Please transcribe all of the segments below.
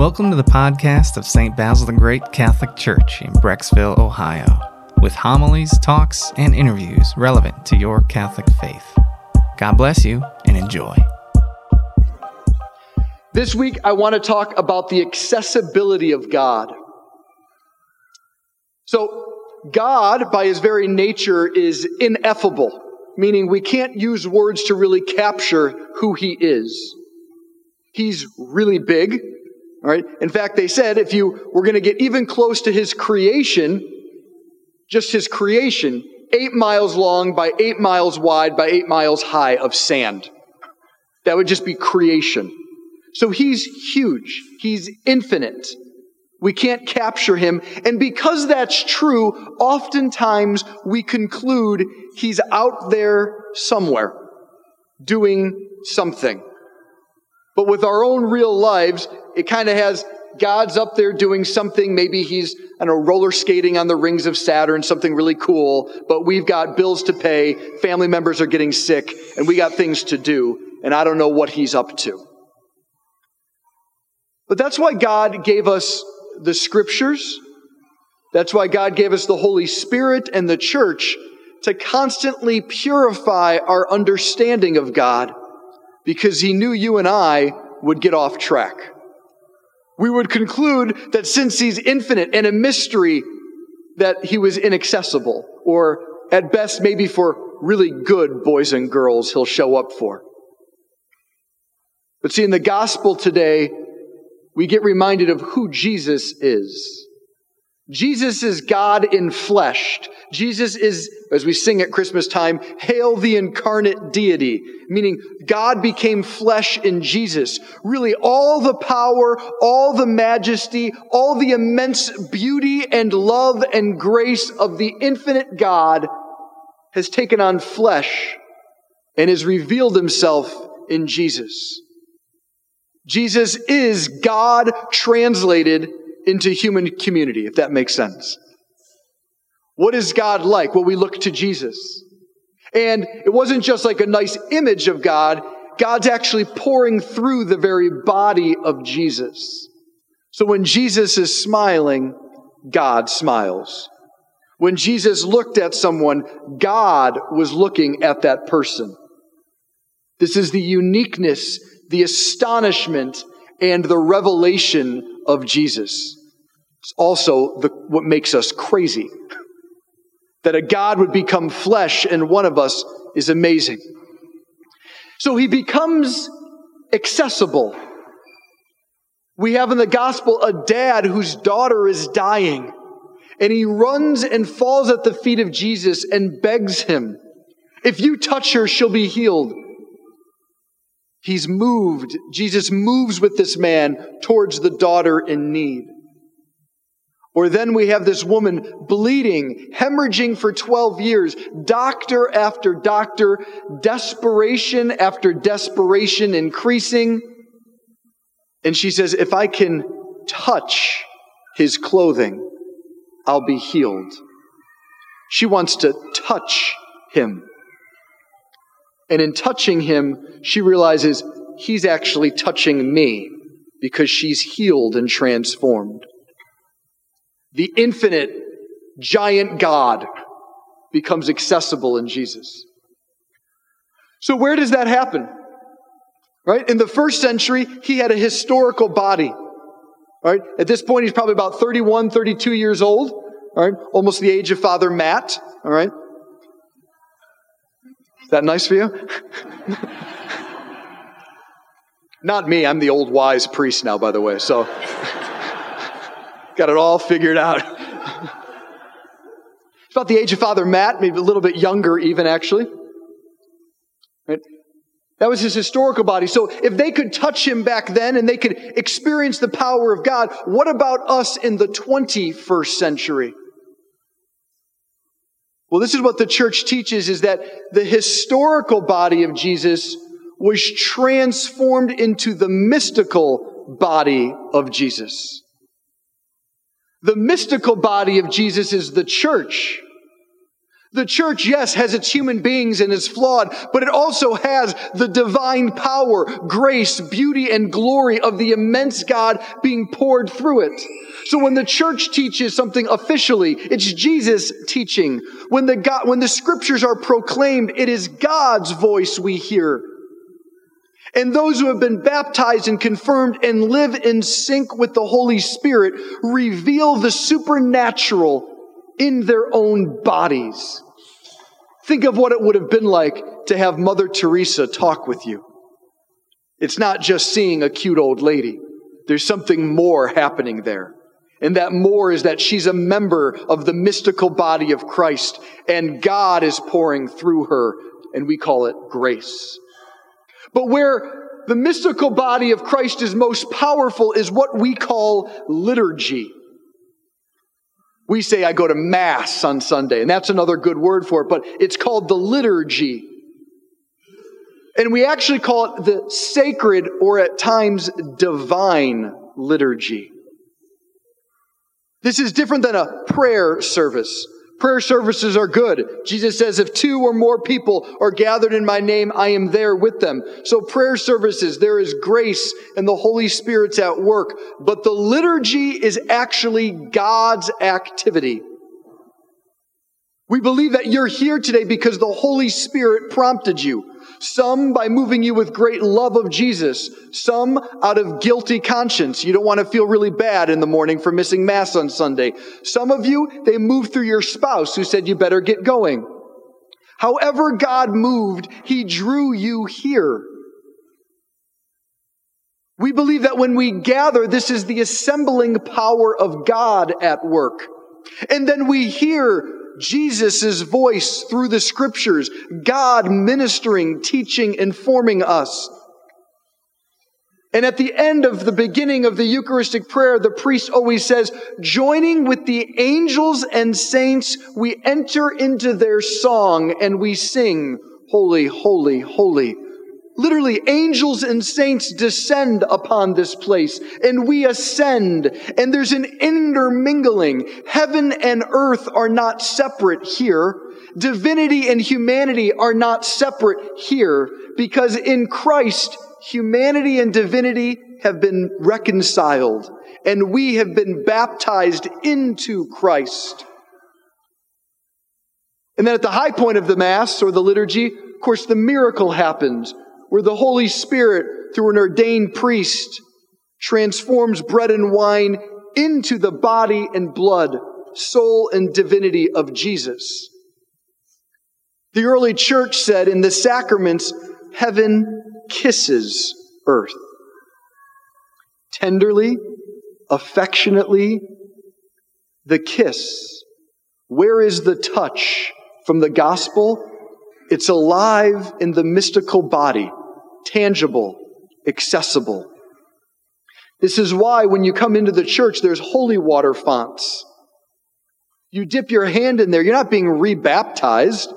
Welcome to the podcast of St. Basil the Great Catholic Church in Brecksville, Ohio, with homilies, talks, and interviews relevant to your Catholic faith. God bless you and enjoy. This week, I want to talk about the accessibility of God. So, God, by his very nature, is ineffable, meaning we can't use words to really capture who he is. He's really big, all right. In fact, they said if you were going to get even close to his creation, just his creation, eight miles long by eight miles wide by eight miles high of sand. That would just be creation. So he's huge. He's infinite. We can't capture him. And because that's true, oftentimes we conclude he's out there somewhere doing something. But with our own real lives, it kind of has God's up there doing something. Maybe he's, I don't know, roller skating on the rings of Saturn, something really cool, but we've got bills to pay, family members are getting sick, and we got things to do, and I don't know what he's up to. But that's why God gave us the scriptures. That's why God gave us the Holy Spirit and the church to constantly purify our understanding of God because he knew you and I would get off track we would conclude that since he's infinite and a mystery, that he was inaccessible, or at best, maybe for really good boys and girls, he'll show up for. But see, in the gospel today, we get reminded of who Jesus is. Jesus is God infleshed. Jesus is, as we sing at Christmas time, hail the incarnate deity, meaning God became flesh in Jesus. Really, all the power, all the majesty, all the immense beauty and love and grace of the infinite God has taken on flesh and has revealed himself in Jesus. Jesus is God translated into human community, if that makes sense. What is God like? Well, we look to Jesus. And it wasn't just like a nice image of God, God's actually pouring through the very body of Jesus. So when Jesus is smiling, God smiles. When Jesus looked at someone, God was looking at that person. This is the uniqueness, the astonishment, and the revelation of Jesus. It's also the, what makes us crazy. That a God would become flesh in one of us is amazing. So he becomes accessible. We have in the gospel a dad whose daughter is dying, and he runs and falls at the feet of Jesus and begs him, If you touch her, she'll be healed. He's moved. Jesus moves with this man towards the daughter in need. Or then we have this woman bleeding, hemorrhaging for 12 years, doctor after doctor, desperation after desperation increasing. And she says, If I can touch his clothing, I'll be healed. She wants to touch him. And in touching him, she realizes he's actually touching me because she's healed and transformed the infinite, giant God becomes accessible in Jesus. So, where does that happen? Right? In the first century, he had a historical body. Right? At this point, he's probably about 31, 32 years old. All right? Almost the age of Father Matt. All right? Is that nice for you? Not me. I'm the old wise priest now, by the way. So. Got it all figured out. About the age of Father Matt, maybe a little bit younger, even actually. Right? That was his historical body. So if they could touch him back then and they could experience the power of God, what about us in the 21st century? Well, this is what the church teaches is that the historical body of Jesus was transformed into the mystical body of Jesus. The mystical body of Jesus is the church. The church, yes, has its human beings and is flawed, but it also has the divine power, grace, beauty, and glory of the immense God being poured through it. So when the church teaches something officially, it's Jesus teaching. When the God, when the scriptures are proclaimed, it is God's voice we hear. And those who have been baptized and confirmed and live in sync with the Holy Spirit reveal the supernatural in their own bodies. Think of what it would have been like to have Mother Teresa talk with you. It's not just seeing a cute old lady. There's something more happening there. And that more is that she's a member of the mystical body of Christ and God is pouring through her and we call it grace. But where the mystical body of Christ is most powerful is what we call liturgy. We say, I go to Mass on Sunday, and that's another good word for it, but it's called the liturgy. And we actually call it the sacred or at times divine liturgy. This is different than a prayer service. Prayer services are good. Jesus says, if two or more people are gathered in my name, I am there with them. So prayer services, there is grace and the Holy Spirit's at work. But the liturgy is actually God's activity. We believe that you're here today because the Holy Spirit prompted you. Some by moving you with great love of Jesus. Some out of guilty conscience. You don't want to feel really bad in the morning for missing Mass on Sunday. Some of you, they moved through your spouse who said you better get going. However God moved, He drew you here. We believe that when we gather, this is the assembling power of God at work. And then we hear Jesus' voice through the scriptures, God ministering, teaching, informing us. And at the end of the beginning of the Eucharistic prayer, the priest always says, joining with the angels and saints, we enter into their song and we sing, Holy, Holy, Holy Literally, angels and saints descend upon this place and we ascend and there's an intermingling. Heaven and earth are not separate here. Divinity and humanity are not separate here because in Christ, humanity and divinity have been reconciled and we have been baptized into Christ. And then at the high point of the Mass or the liturgy, of course, the miracle happens where the Holy Spirit, through an ordained priest, transforms bread and wine into the body and blood, soul and divinity of Jesus. The early church said in the sacraments, heaven kisses earth. Tenderly, affectionately, the kiss. Where is the touch from the gospel? It's alive in the mystical body tangible, accessible. This is why when you come into the church, there's holy water fonts. You dip your hand in there, you're not being rebaptized.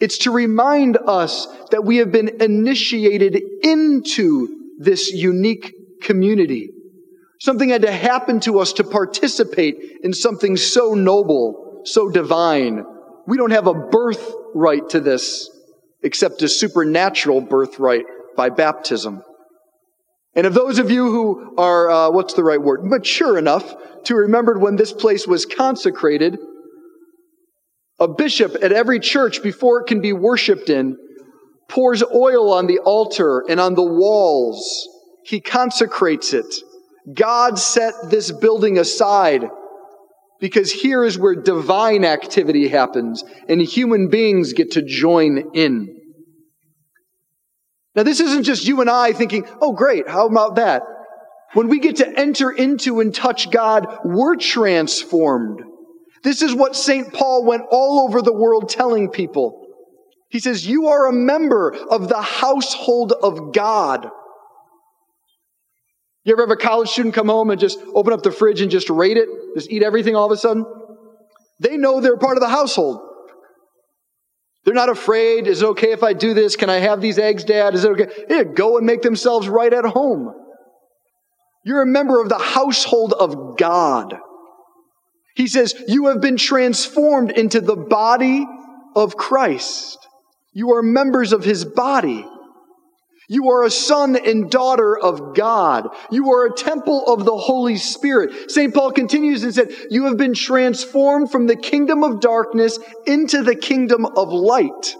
It's to remind us that we have been initiated into this unique community. Something had to happen to us to participate in something so noble, so divine. We don't have a birthright to this except a supernatural birthright by baptism. And of those of you who are, uh, what's the right word, mature enough to remember when this place was consecrated, a bishop at every church before it can be worshiped in pours oil on the altar and on the walls. He consecrates it. God set this building aside because here is where divine activity happens and human beings get to join in. Now, this isn't just you and I thinking, oh, great, how about that? When we get to enter into and touch God, we're transformed. This is what St. Paul went all over the world telling people. He says, You are a member of the household of God. You ever have a college student come home and just open up the fridge and just raid it? Just eat everything all of a sudden? They know they're part of the household. They're not afraid. Is it okay if I do this? Can I have these eggs, Dad? Is it okay? Yeah, go and make themselves right at home. You're a member of the household of God. He says, You have been transformed into the body of Christ. You are members of his body. You are a son and daughter of God. You are a temple of the Holy Spirit. St. Paul continues and said, You have been transformed from the kingdom of darkness into the kingdom of light.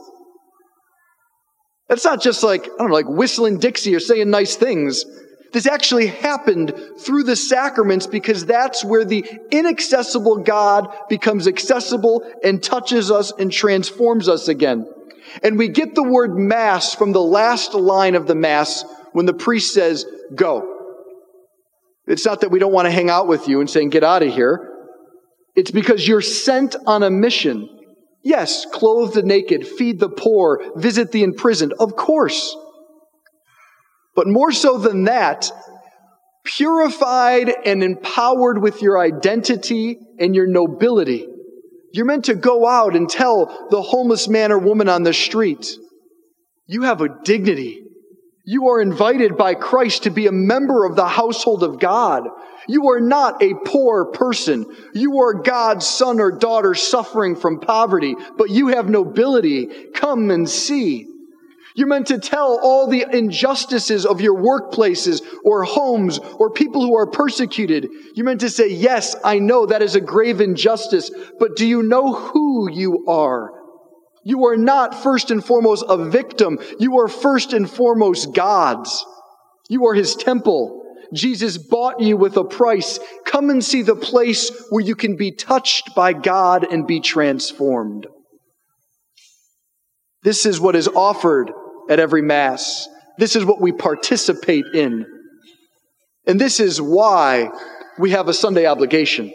That's not just like, I don't know, like whistling Dixie or saying nice things. This actually happened through the sacraments because that's where the inaccessible God becomes accessible and touches us and transforms us again. And we get the word mass from the last line of the mass when the priest says, go. It's not that we don't want to hang out with you and saying, get out of here. It's because you're sent on a mission. Yes, clothe the naked, feed the poor, visit the imprisoned, of course. But more so than that, purified and empowered with your identity and your nobility. You're meant to go out and tell the homeless man or woman on the street, you have a dignity. You are invited by Christ to be a member of the household of God. You are not a poor person. You are God's son or daughter suffering from poverty, but you have nobility. Come and see. You're meant to tell all the injustices of your workplaces or homes or people who are persecuted. You're meant to say, Yes, I know that is a grave injustice, but do you know who you are? You are not first and foremost a victim. You are first and foremost God's. You are His temple. Jesus bought you with a price. Come and see the place where you can be touched by God and be transformed. This is what is offered at every Mass. This is what we participate in. And this is why we have a Sunday obligation.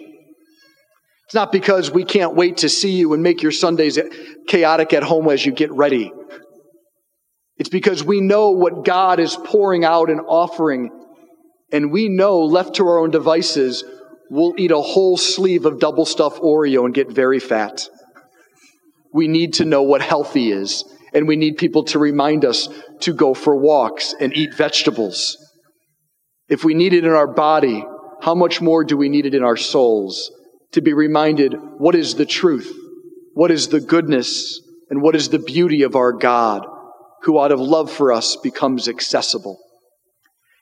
It's not because we can't wait to see you and make your Sundays chaotic at home as you get ready. It's because we know what God is pouring out and offering. And we know, left to our own devices, we'll eat a whole sleeve of double stuffed Oreo and get very fat. We need to know what healthy is and we need people to remind us to go for walks and eat vegetables. If we need it in our body, how much more do we need it in our souls to be reminded what is the truth, what is the goodness, and what is the beauty of our God, who out of love for us becomes accessible.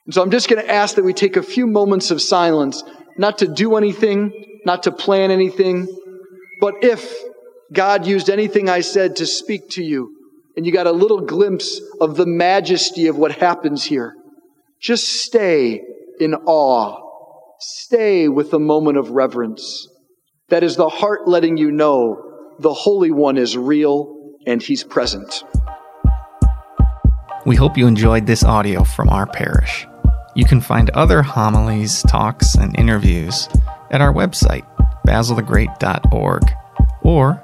And so I'm just going to ask that we take a few moments of silence, not to do anything, not to plan anything, but if God used anything I said to speak to you, and you got a little glimpse of the majesty of what happens here. Just stay in awe. Stay with a moment of reverence. That is the heart letting you know the Holy One is real and He's present. We hope you enjoyed this audio from our parish. You can find other homilies, talks, and interviews at our website, basilthegreat.org, or